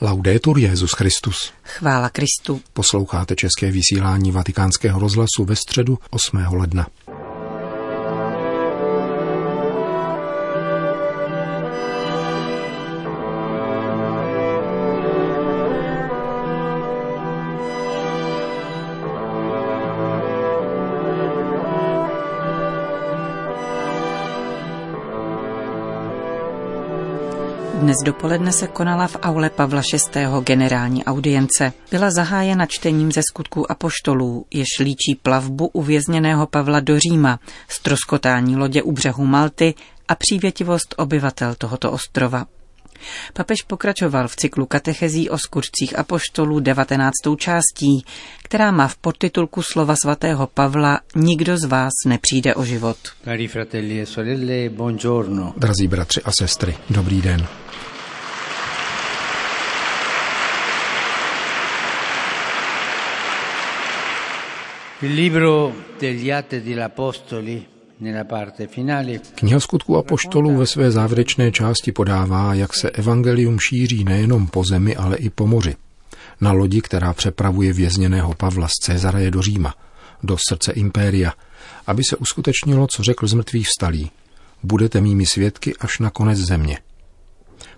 Laudetur Jezus Christus. Chvála Kristu. Posloucháte české vysílání Vatikánského rozhlasu ve středu 8. ledna. Dnes dopoledne se konala v aule Pavla VI. generální audience. Byla zahájena čtením ze skutků apoštolů, jež líčí plavbu uvězněného Pavla do Říma, stroskotání lodě u břehu Malty a přívětivost obyvatel tohoto ostrova. Papež pokračoval v cyklu katechezí o skutcích apoštolů 19. částí, která má v podtitulku slova svatého Pavla Nikdo z vás nepřijde o život. Cari fratelli e sorelle, buongiorno. Drazí bratři a sestry, dobrý den. Kniha skutku apoštolů ve své závěrečné části podává, jak se evangelium šíří nejenom po zemi, ale i po moři. Na lodi, která přepravuje vězněného Pavla z Cezareje do Říma, do srdce impéria, aby se uskutečnilo, co řekl z mrtvých vstalí. Budete mými svědky až na konec země.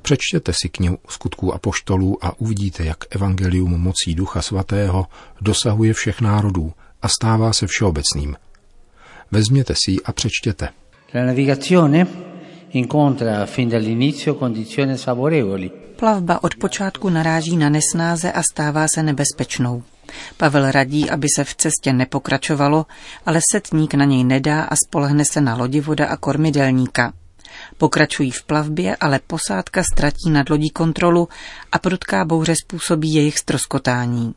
Přečtěte si knihu skutků apoštolů a uvidíte, jak evangelium mocí Ducha Svatého dosahuje všech národů a stává se všeobecným. Vezměte si ji a přečtěte. La navigazione incontra fin dall'inizio condizioni sfavorevoli. Plavba od počátku naráží na nesnáze a stává se nebezpečnou. Pavel radí, aby se v cestě nepokračovalo, ale setník na něj nedá a spolehne se na lodivoda a kormidelníka. Pokračují v plavbě, ale posádka ztratí nad lodí kontrolu a prudká bouře způsobí jejich stroskotání.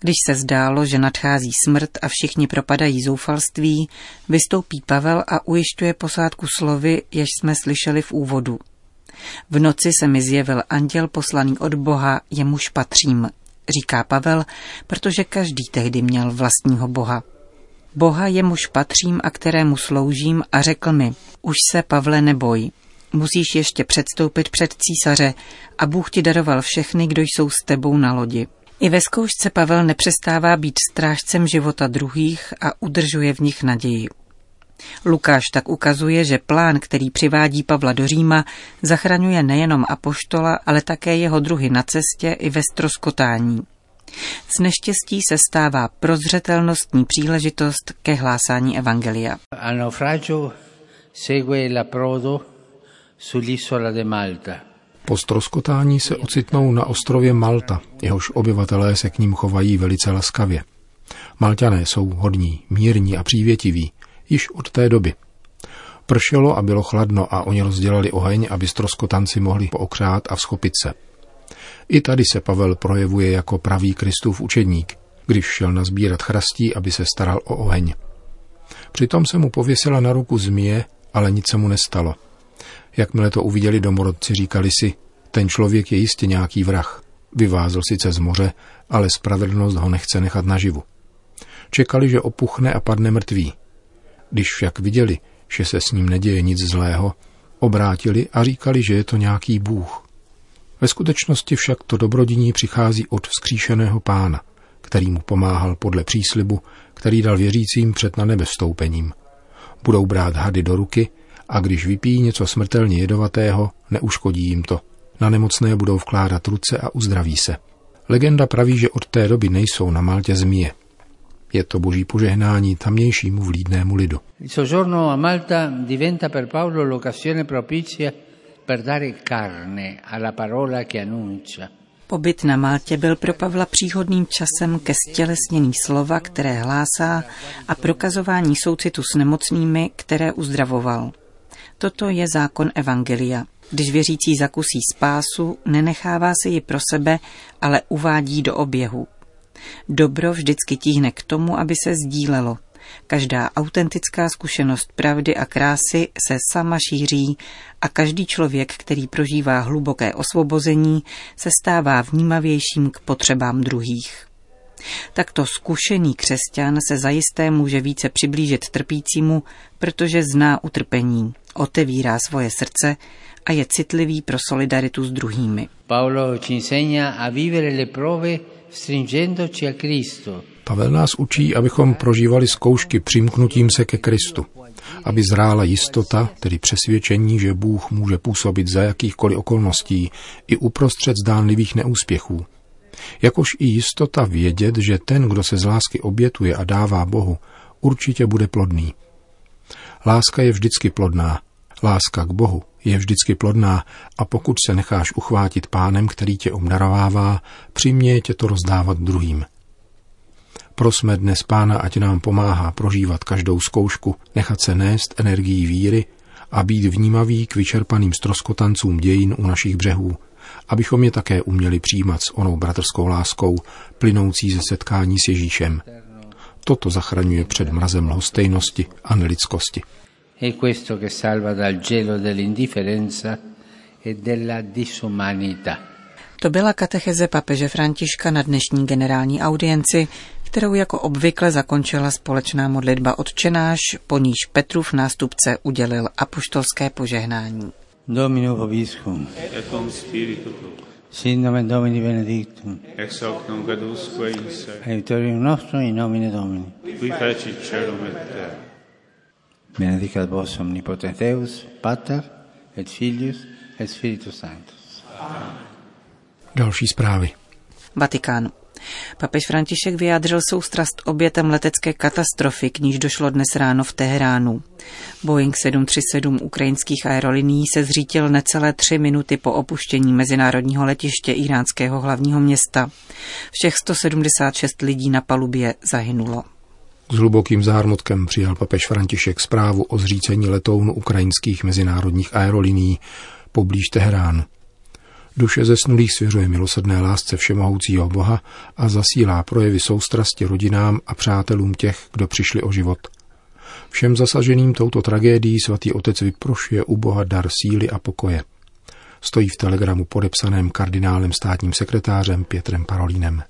Když se zdálo, že nadchází smrt a všichni propadají zoufalství, vystoupí Pavel a ujišťuje posádku slovy, jež jsme slyšeli v úvodu. V noci se mi zjevil anděl poslaný od Boha, jemuž patřím, říká Pavel, protože každý tehdy měl vlastního Boha. Boha jemuž patřím a kterému sloužím a řekl mi, už se Pavle neboj, musíš ještě předstoupit před císaře a Bůh ti daroval všechny, kdo jsou s tebou na lodi. I ve zkoušce Pavel nepřestává být strážcem života druhých a udržuje v nich naději. Lukáš tak ukazuje, že plán, který přivádí Pavla do Říma, zachraňuje nejenom apoštola, ale také jeho druhy na cestě i ve stroskotání. Z neštěstí se stává prozřetelnostní příležitost ke hlásání Evangelia. Al naufragio segue l'approdo sull'isola de Malta. Po stroskotání se ocitnou na ostrově Malta, jehož obyvatelé se k ním chovají velice laskavě. Malťané jsou hodní, mírní a přívětiví, již od té doby. Pršelo a bylo chladno a oni rozdělali oheň, aby stroskotanci mohli pookřát a vzchopit se. I tady se Pavel projevuje jako pravý Kristův učedník, když šel nazbírat chrastí, aby se staral o oheň. Přitom se mu pověsila na ruku zmije, ale nic se mu nestalo. Jakmile to uviděli domorodci, říkali si, ten člověk je jistě nějaký vrah. Vyvázl sice z moře, ale spravedlnost ho nechce nechat naživu. Čekali, že opuchne a padne mrtvý. Když však viděli, že se s ním neděje nic zlého, obrátili a říkali, že je to nějaký bůh. Ve skutečnosti však to dobrodiní přichází od vzkříšeného pána, který mu pomáhal podle příslibu, který dal věřícím před na nebe vstoupením. Budou brát hady do ruky a když vypijí něco smrtelně jedovatého, neuškodí jim to. Na nemocné budou vkládat ruce a uzdraví se. Legenda praví, že od té doby nejsou na Maltě zmije. Je to boží požehnání tamnějšímu vlídnému lidu. Il soggiorno a Malta diventa per Paolo l'occasione propizia per dare carne alla parola che annuncia. Pobyt na Maltě byl pro Pavla příhodným časem ke stělesnění slova, které hlásá a prokazování soucitu s nemocnými, které uzdravoval. Toto je zákon Evangelia. Když věřící zakusí spásu, nenechává si ji pro sebe, ale uvádí do oběhu. Dobro vždycky tíhne k tomu, aby se sdílelo. Každá autentická zkušenost pravdy a krásy se sama šíří a každý člověk, který prožívá hluboké osvobození, se stává vnímavějším k potřebám druhých. Takto zkušený křesťan se zajisté může více přiblížit trpícímu, protože zná utrpení, otevírá svoje srdce a je citlivý pro solidaritu s druhými. Paolo ci insegna a vivere le prove stringendoci a Cristo. Pavel nás učí, abychom prožívali zkoušky přimknutím se ke Kristu, aby zrála jistota, tedy přesvědčení, že Bůh může působit za jakýchkoliv okolností i uprostřed zdánlivých neúspěchů. Jakož i jistota vědět, že ten, kdo se z lásky obětuje a dává Bohu, určitě bude plodný. Láska je vždycky plodná. Láska k Bohu je vždycky plodná a pokud se necháš uchvátit pánem, který tě obdarovává, přiměje tě to rozdávat druhým. Prosme dnes pána, ať nám pomáhá prožívat každou zkoušku, nechat se nést energií víry a být vnímavý k vyčerpaným stroskotancům dějin u našich břehů, abychom je také uměli přijímat s onou bratrskou láskou, plynoucí ze setkání s Ježíšem. Toto zachraňuje před mrazem lhostejnosti a nelidskosti. È questo che salva dal gelo dell'indifferenza e della disumanità. To byla katecheze papeže Františka na dnešní generální audienci, kterou jako obvykle zakončila společná modlitba odčenáš, po níž Petrův nástupce udělil apoštolské požehnání. Domino vobiscum. Et cum spiritu tuo. Sin nomen Domini benedictum. Ex hoc nunc adusque in se. Aiutorium nostrum in nomine Domini. Qui feci celum et terra. Benedicat vos omnipotens Deus, Pater, et Filius, et Spiritus Sanctus. Amen. Další zprávy. Vatikán. Papež František vyjádřil soustrast obětem letecké katastrofy, k níž došlo dnes ráno v Teheránu. Boeing 737 ukrajinských aerolinií se zřítil necelé tři minuty po opuštění mezinárodního letiště iránského hlavního města. Všech 176 lidí na palubě zahynulo. S hlubokým zármutkem přijal papež František zprávu o zřícení letounu ukrajinských mezinárodních aerolinií poblíž Teheránu. Duše zesnulých svěřuje milosrdné lásce všemohoucího Boha a zasílá projevy soustrasti rodinám a přátelům těch, kdo přišli o život. Všem zasaženým touto tragédií svatý otec vyprošuje u Boha dar síly a pokoje. Stojí v telegramu podepsaném kardinálem státním sekretářem Pětrem Parolínem.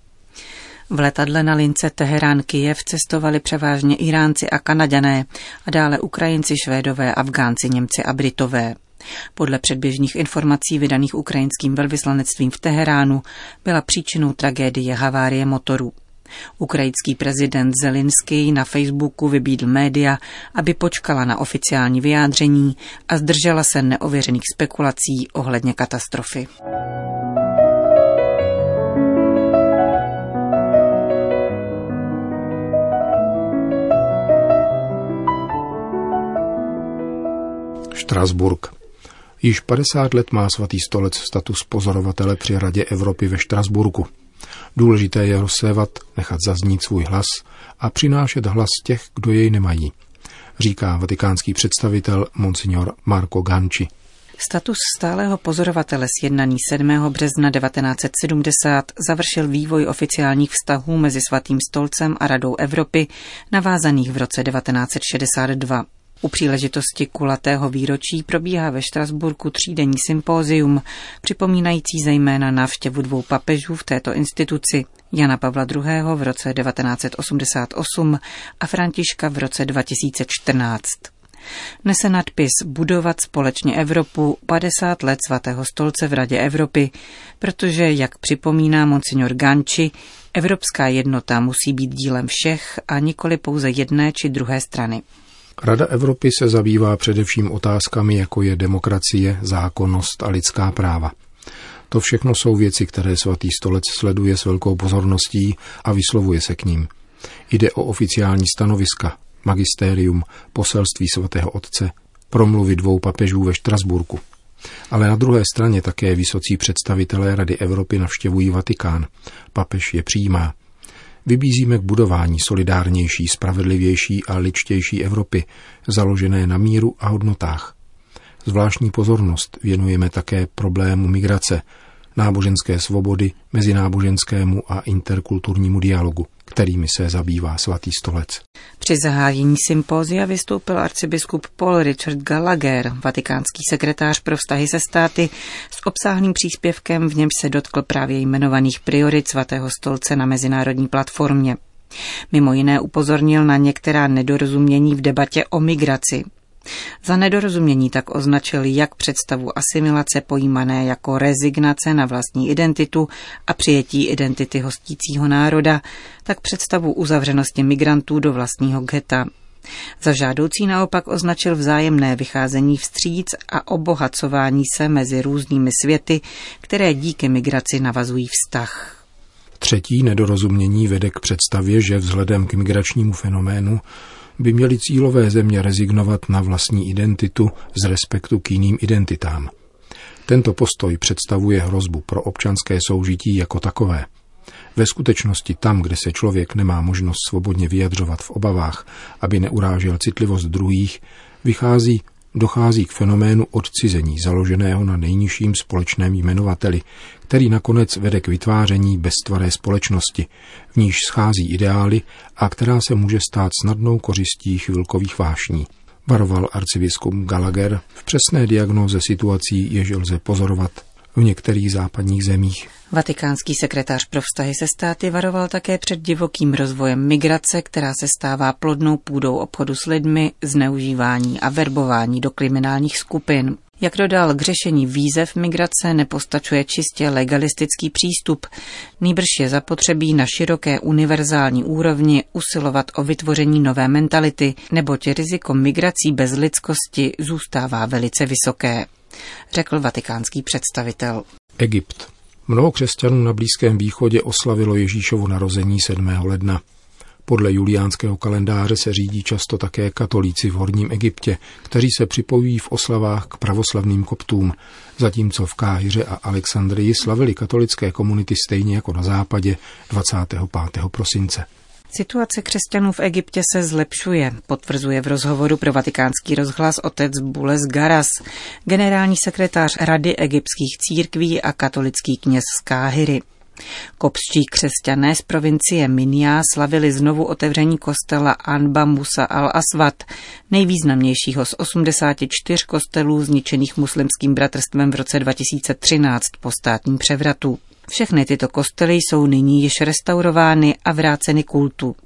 V letadle na lince Teherán Kijev cestovali převážně Iránci a Kanaďané a dále Ukrajinci, Švédové, Afgánci, Němci a Britové. Podle předběžných informací vydaných ukrajinským velvyslanectvím v Teheránu byla příčinou tragédie havárie motoru. Ukrajinský prezident Zelinský na Facebooku vybídl média, aby počkala na oficiální vyjádření a zdržela se neověřených spekulací ohledně katastrofy. Štrasburg. Již 50 let má svatý stolec status pozorovatele při Radě Evropy ve Štrasburku. Důležité je rozsévat, nechat zaznít svůj hlas a přinášet hlas těch, kdo jej nemají, říká vatikánský představitel monsignor Marco Ganci. Status stálého pozorovatele sjednaný 7. března 1970 završil vývoj oficiálních vztahů mezi Svatým stolcem a Radou Evropy, navázaných v roce 1962. U příležitosti kulatého výročí probíhá ve Štrasburku třídenní sympózium, připomínající zejména návštěvu dvou papežů v této instituci, Jana Pavla II. v roce 1988 a Františka v roce 2014. Nese nadpis Budovat společně Evropu 50 let svatého stolce v Radě Evropy, protože, jak připomíná monsignor Ganči, evropská jednota musí být dílem všech a nikoli pouze jedné či druhé strany. Rada Evropy se zabývá především otázkami, jako je demokracie, zákonnost a lidská práva. To všechno jsou věci, které svatý stolec sleduje s velkou pozorností a vyslovuje se k ním. Jde o oficiální stanoviska, magistérium, poselství svatého otce, promluvy dvou papežů ve Štrasburku. Ale na druhé straně také vysocí představitelé Rady Evropy navštěvují Vatikán. Papež je přijímá. Vybízíme k budování solidárnější, spravedlivější a ličtější Evropy, založené na míru a hodnotách. Zvláštní pozornost věnujeme také problému migrace, náboženské svobody, mezináboženskému a interkulturnímu dialogu, kterými se zabývá svatý stolec. Při zahájení sympózia vystoupil arcibiskup Paul Richard Gallagher, vatikánský sekretář pro vztahy se státy, s obsáhlým příspěvkem, v němž se dotkl právě jmenovaných priorit svatého stolce na mezinárodní platformě. Mimo jiné upozornil na některá nedorozumění v debatě o migraci. Za nedorozumění tak označil jak představu asimilace pojímané jako rezignace na vlastní identitu a přijetí identity hostícího národa, tak představu uzavřenosti migrantů do vlastního geta. Za žádoucí naopak označil vzájemné vycházení vstříc a obohacování se mezi různými světy, které díky migraci navazují vztah. Třetí nedorozumění vede k představě, že vzhledem k migračnímu fenoménu by měly cílové země rezignovat na vlastní identitu z respektu k jiným identitám. Tento postoj představuje hrozbu pro občanské soužití jako takové. Ve skutečnosti tam, kde se člověk nemá možnost svobodně vyjadřovat v obavách, aby neurážel citlivost druhých, vychází dochází k fenoménu odcizení založeného na nejnižším společném jmenovateli, který nakonec vede k vytváření beztvaré společnosti, v níž schází ideály a která se může stát snadnou kořistí chvilkových vášní. Varoval arcibiskup Gallagher v přesné diagnóze situací, jež lze pozorovat v některých západních zemích. Vatikánský sekretář pro vztahy se státy varoval také před divokým rozvojem migrace, která se stává plodnou půdou obchodu s lidmi, zneužívání a verbování do kriminálních skupin. Jak dodal, k řešení výzev migrace nepostačuje čistě legalistický přístup, nýbrž je zapotřebí na široké univerzální úrovni usilovat o vytvoření nové mentality, neboť riziko migrací bez lidskosti zůstává velice vysoké řekl vatikánský představitel. Egypt. Mnoho křesťanů na Blízkém východě oslavilo Ježíšovo narození 7. ledna. Podle juliánského kalendáře se řídí často také katolíci v Horním Egyptě, kteří se připojují v oslavách k pravoslavným koptům, zatímco v Káhyře a Alexandrii slavili katolické komunity stejně jako na západě 25. prosince. Situace křesťanů v Egyptě se zlepšuje, potvrzuje v rozhovoru pro vatikánský rozhlas otec Bules Garas, generální sekretář Rady egyptských církví a katolický kněz z Káhyry. Kopští křesťané z provincie Minia slavili znovu otevření kostela Anba Musa al-Aswad, nejvýznamnějšího z 84 kostelů zničených muslimským bratrstvem v roce 2013 po státním převratu. Všechny tyto kostely jsou nyní již restaurovány a vráceny kultu.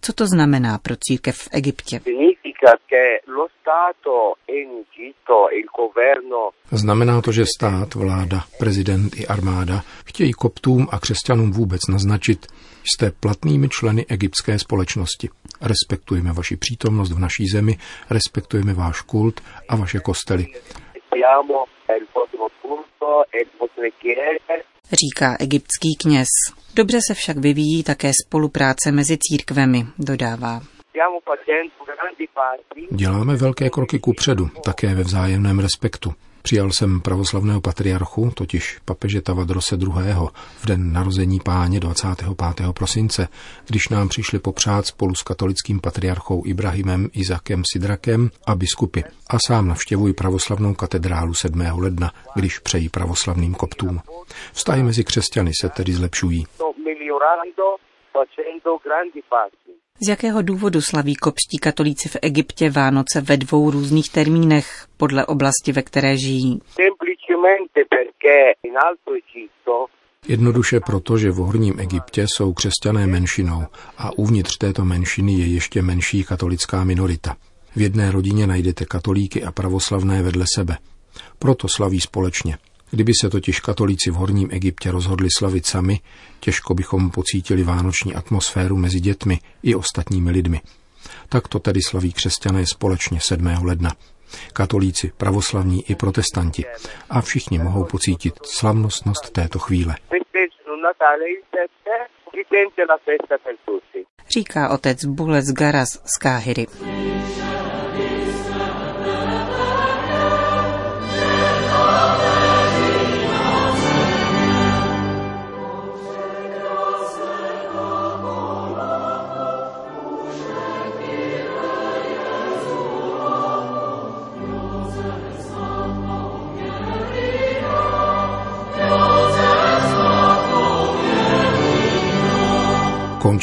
Co to znamená pro církev v Egyptě? Znamená to, že stát, vláda, prezident i armáda chtějí koptům a křesťanům vůbec naznačit, jste platnými členy egyptské společnosti. Respektujeme vaši přítomnost v naší zemi, respektujeme váš kult a vaše kostely říká egyptský kněz. Dobře se však vyvíjí také spolupráce mezi církvemi, dodává. Děláme velké kroky ku předu, také ve vzájemném respektu. Přijal jsem pravoslavného patriarchu, totiž papeže Tavadrose II. v den narození páně 25. prosince, když nám přišli popřát spolu s katolickým patriarchou Ibrahimem Izakem Sidrakem a biskupy. A sám navštěvuji pravoslavnou katedrálu 7. ledna, když přejí pravoslavným koptům. Vztahy mezi křesťany se tedy zlepšují. Z jakého důvodu slaví kopští katolíci v Egyptě Vánoce ve dvou různých termínech podle oblasti, ve které žijí? Jednoduše proto, že v Horním Egyptě jsou křesťané menšinou a uvnitř této menšiny je ještě menší katolická minorita. V jedné rodině najdete katolíky a pravoslavné vedle sebe. Proto slaví společně. Kdyby se totiž katolíci v Horním Egyptě rozhodli slavit sami, těžko bychom pocítili vánoční atmosféru mezi dětmi i ostatními lidmi. Tak to tedy slaví křesťané společně 7. ledna. Katolíci, pravoslavní i protestanti. A všichni mohou pocítit slavnostnost této chvíle. Říká otec Bulec Garas z Káhyry.